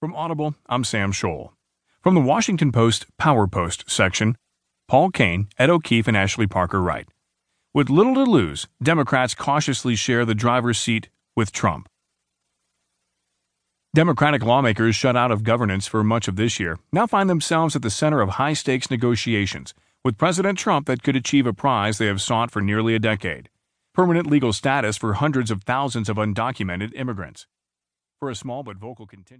From Audible, I'm Sam Scholl. From the Washington Post Power Post section, Paul Kane, Ed O'Keefe, and Ashley Parker write With little to lose, Democrats cautiously share the driver's seat with Trump. Democratic lawmakers shut out of governance for much of this year now find themselves at the center of high stakes negotiations with President Trump that could achieve a prize they have sought for nearly a decade permanent legal status for hundreds of thousands of undocumented immigrants. For a small but vocal contingent,